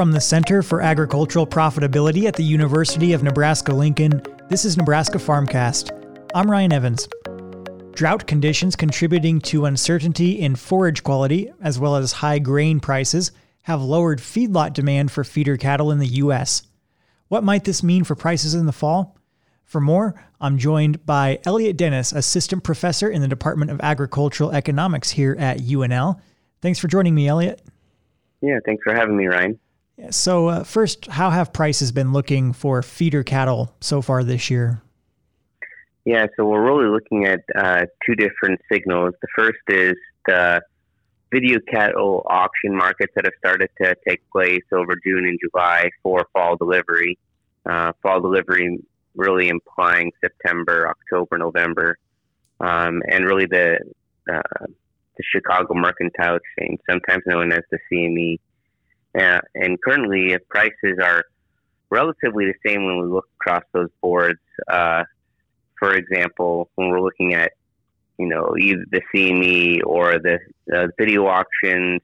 From the Center for Agricultural Profitability at the University of Nebraska Lincoln, this is Nebraska Farmcast. I'm Ryan Evans. Drought conditions contributing to uncertainty in forage quality, as well as high grain prices, have lowered feedlot demand for feeder cattle in the U.S. What might this mean for prices in the fall? For more, I'm joined by Elliot Dennis, assistant professor in the Department of Agricultural Economics here at UNL. Thanks for joining me, Elliot. Yeah, thanks for having me, Ryan. So, uh, first, how have prices been looking for feeder cattle so far this year? Yeah, so we're really looking at uh, two different signals. The first is the video cattle auction markets that have started to take place over June and July for fall delivery. Uh, fall delivery really implying September, October, November, um, and really the uh, the Chicago Mercantile Exchange, sometimes known as the CME. Uh, and currently, if prices are relatively the same when we look across those boards. Uh, for example, when we're looking at, you know, either the CME or the uh, video auctions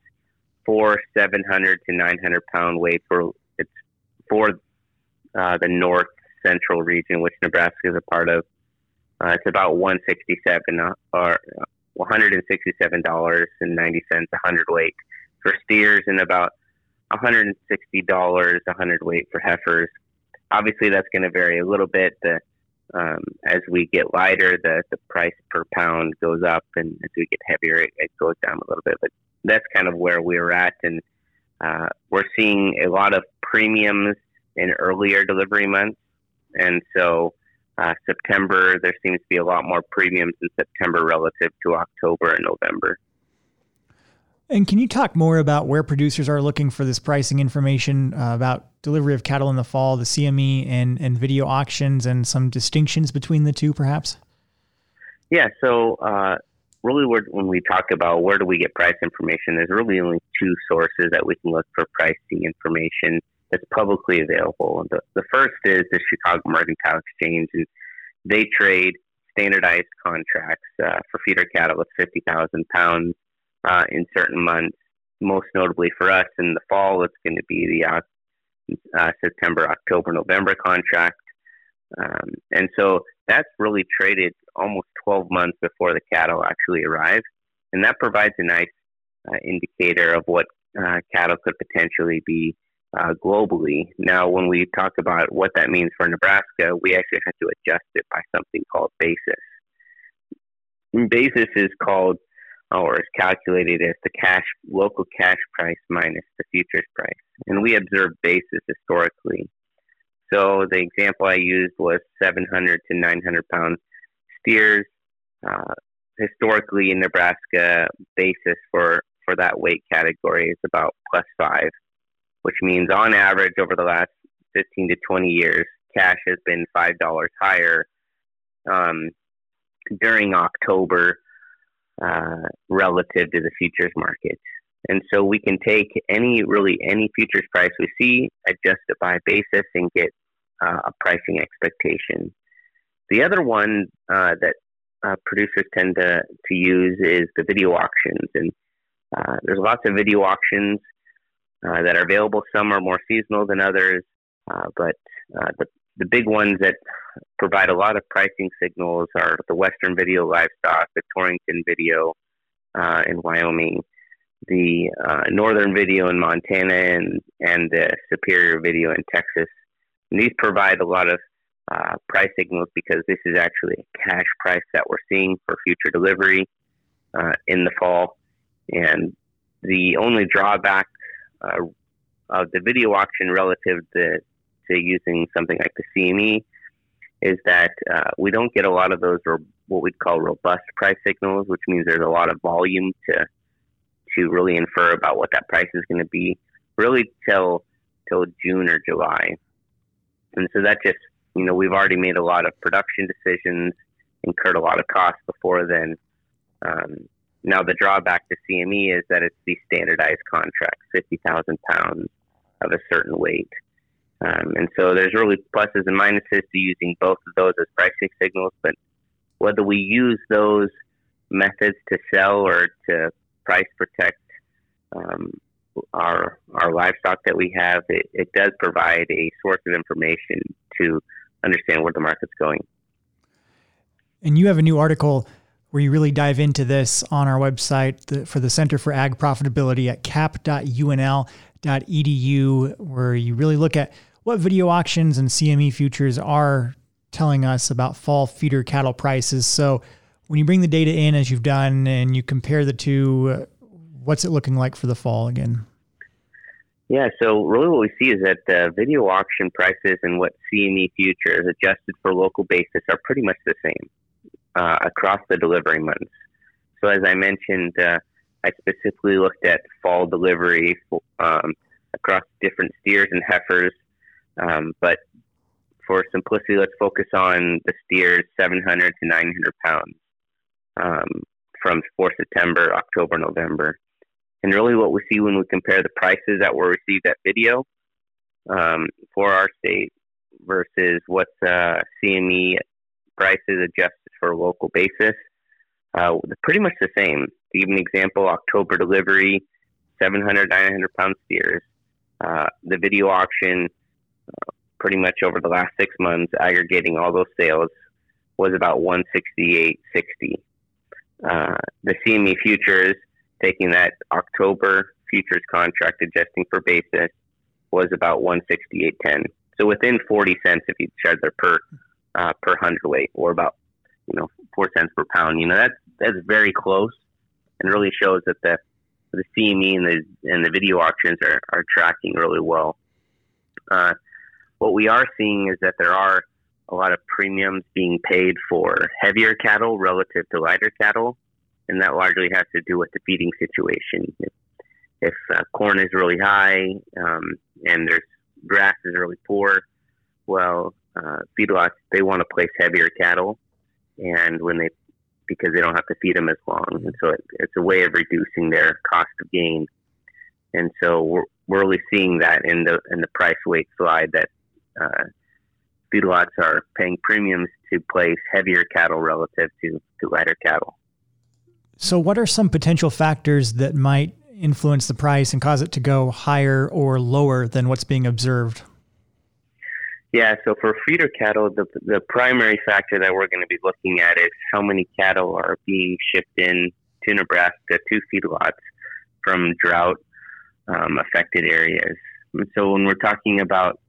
for 700 to 900 pound weight for it's for uh, the north central region, which Nebraska is a part of. Uh, it's about 167 uh, or $167.90 a hundredweight for steers and about $160 a hundredweight for heifers. Obviously, that's going to vary a little bit. The um, as we get lighter, the, the price per pound goes up, and as we get heavier, it, it goes down a little bit. But that's kind of where we're at, and uh, we're seeing a lot of premiums in earlier delivery months, and so uh, September there seems to be a lot more premiums in September relative to October and November. And can you talk more about where producers are looking for this pricing information uh, about delivery of cattle in the fall, the CME and, and video auctions, and some distinctions between the two, perhaps? Yeah, so uh, really, when we talk about where do we get price information, there's really only two sources that we can look for pricing information that's publicly available. The, the first is the Chicago Mercantile Exchange, and they trade standardized contracts uh, for feeder cattle with 50,000 pounds uh, in certain months. Most notably for us in the fall, it's going to be the uh, uh, September, October, November contract. Um, and so that's really traded almost 12 months before the cattle actually arrive. And that provides a nice uh, indicator of what uh, cattle could potentially be uh, globally. Now, when we talk about what that means for Nebraska, we actually have to adjust it by something called basis. And basis is called or is calculated as the cash local cash price minus the futures price. And we observe basis historically. So the example I used was 700 to 900 pound steers. Uh, historically in Nebraska, basis for, for that weight category is about plus five, which means on average over the last 15 to 20 years, cash has been $5 higher um, during October uh, relative to the futures market. And so we can take any, really any futures price we see, adjust it by basis, and get uh, a pricing expectation. The other one uh, that uh, producers tend to, to use is the video auctions. And uh, there's lots of video auctions uh, that are available. Some are more seasonal than others, but the, the big ones that provide a lot of pricing signals are the Western Video Livestock, the Torrington Video uh, in Wyoming, the uh, Northern Video in Montana, and, and the Superior Video in Texas. And these provide a lot of uh, price signals because this is actually a cash price that we're seeing for future delivery uh, in the fall. And the only drawback uh, of the video auction relative to, to using something like the CME is that uh, we don't get a lot of those or what we'd call robust price signals, which means there's a lot of volume to to really infer about what that price is going to be, really till till June or July. And so that just you know we've already made a lot of production decisions, incurred a lot of costs before then. Um, now the drawback to CME is that it's the standardized contract, fifty thousand pounds of a certain weight. Um, and so there's really pluses and minuses to using both of those as pricing signals. But whether we use those methods to sell or to price protect, um, our our livestock that we have, it, it does provide a source of information to understand where the market's going. And you have a new article where you really dive into this on our website for the Center for Ag Profitability at cap.unl.edu, where you really look at what video auctions and CME futures are telling us about fall feeder cattle prices. So when you bring the data in as you've done and you compare the two, what's it looking like for the fall again? Yeah, so really what we see is that the video auction prices and what CME futures adjusted for local basis are pretty much the same uh, across the delivery months. So as I mentioned, uh, I specifically looked at fall delivery um, across different steers and heifers um, but for simplicity, let's focus on the steers 700 to 900 pounds um, from for September, October, November. And really, what we see when we compare the prices that were received at video um, for our state versus what uh, CME prices adjusted for a local basis, uh, pretty much the same. Give an example, October delivery, 700, 900 pound steers. Uh, the video auction pretty much over the last six months, aggregating all those sales, was about 168.60. Uh, the CME futures, taking that October futures contract, adjusting for basis, was about 168.10. So within 40 cents if each other per uh, per hundredweight, or about you know four cents per pound. You know that's that's very close, and really shows that the the CME and the and the video auctions are, are tracking really well. Uh, what we are seeing is that there are a lot of premiums being paid for heavier cattle relative to lighter cattle, and that largely has to do with the feeding situation. If, if uh, corn is really high um, and there's grass is really poor, well, uh, feedlots they want to place heavier cattle, and when they because they don't have to feed them as long, and so it, it's a way of reducing their cost of gain. And so we're, we're really seeing that in the in the price weight slide that uh, feedlots are paying premiums to place heavier cattle relative to, to lighter cattle. So, what are some potential factors that might influence the price and cause it to go higher or lower than what's being observed? Yeah, so for feeder cattle, the, the primary factor that we're going to be looking at is how many cattle are being shipped in to Nebraska to feedlots from drought um, affected areas. And so when we're talking about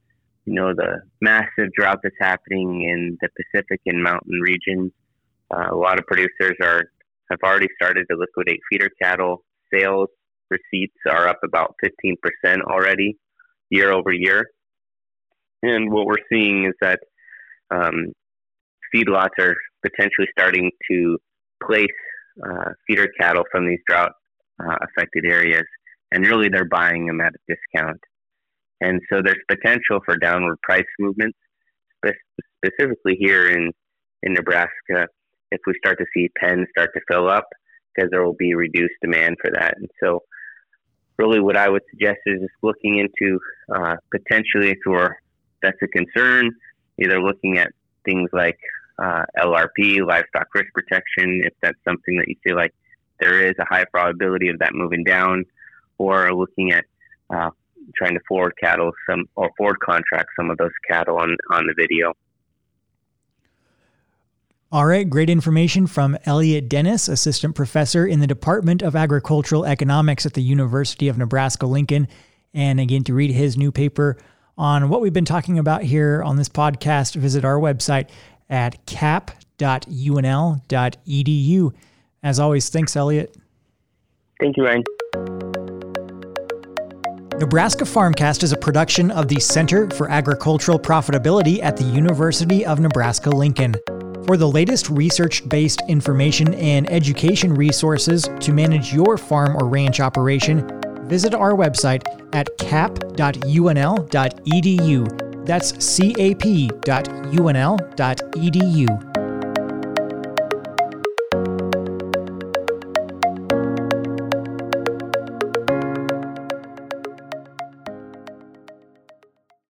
you know, the massive drought that's happening in the Pacific and mountain regions. Uh, a lot of producers are have already started to liquidate feeder cattle. Sales receipts are up about 15% already year over year. And what we're seeing is that um, feedlots are potentially starting to place uh, feeder cattle from these drought uh, affected areas, and really they're buying them at a discount. And so there's potential for downward price movements, specifically here in, in Nebraska, if we start to see pens start to fill up, because there will be reduced demand for that. And so, really, what I would suggest is just looking into uh, potentially, if you're, that's a concern, either looking at things like uh, LRP, livestock risk protection, if that's something that you feel like there is a high probability of that moving down, or looking at uh, trying to forward cattle some or forward contract some of those cattle on on the video. All right, great information from Elliot Dennis, assistant professor in the Department of Agricultural Economics at the University of Nebraska Lincoln. And again, to read his new paper on what we've been talking about here on this podcast, visit our website at cap.unl.edu. As always, thanks, Elliot. Thank you, Ryan. Nebraska Farmcast is a production of the Center for Agricultural Profitability at the University of Nebraska Lincoln. For the latest research based information and education resources to manage your farm or ranch operation, visit our website at cap.unl.edu. That's cap.unl.edu.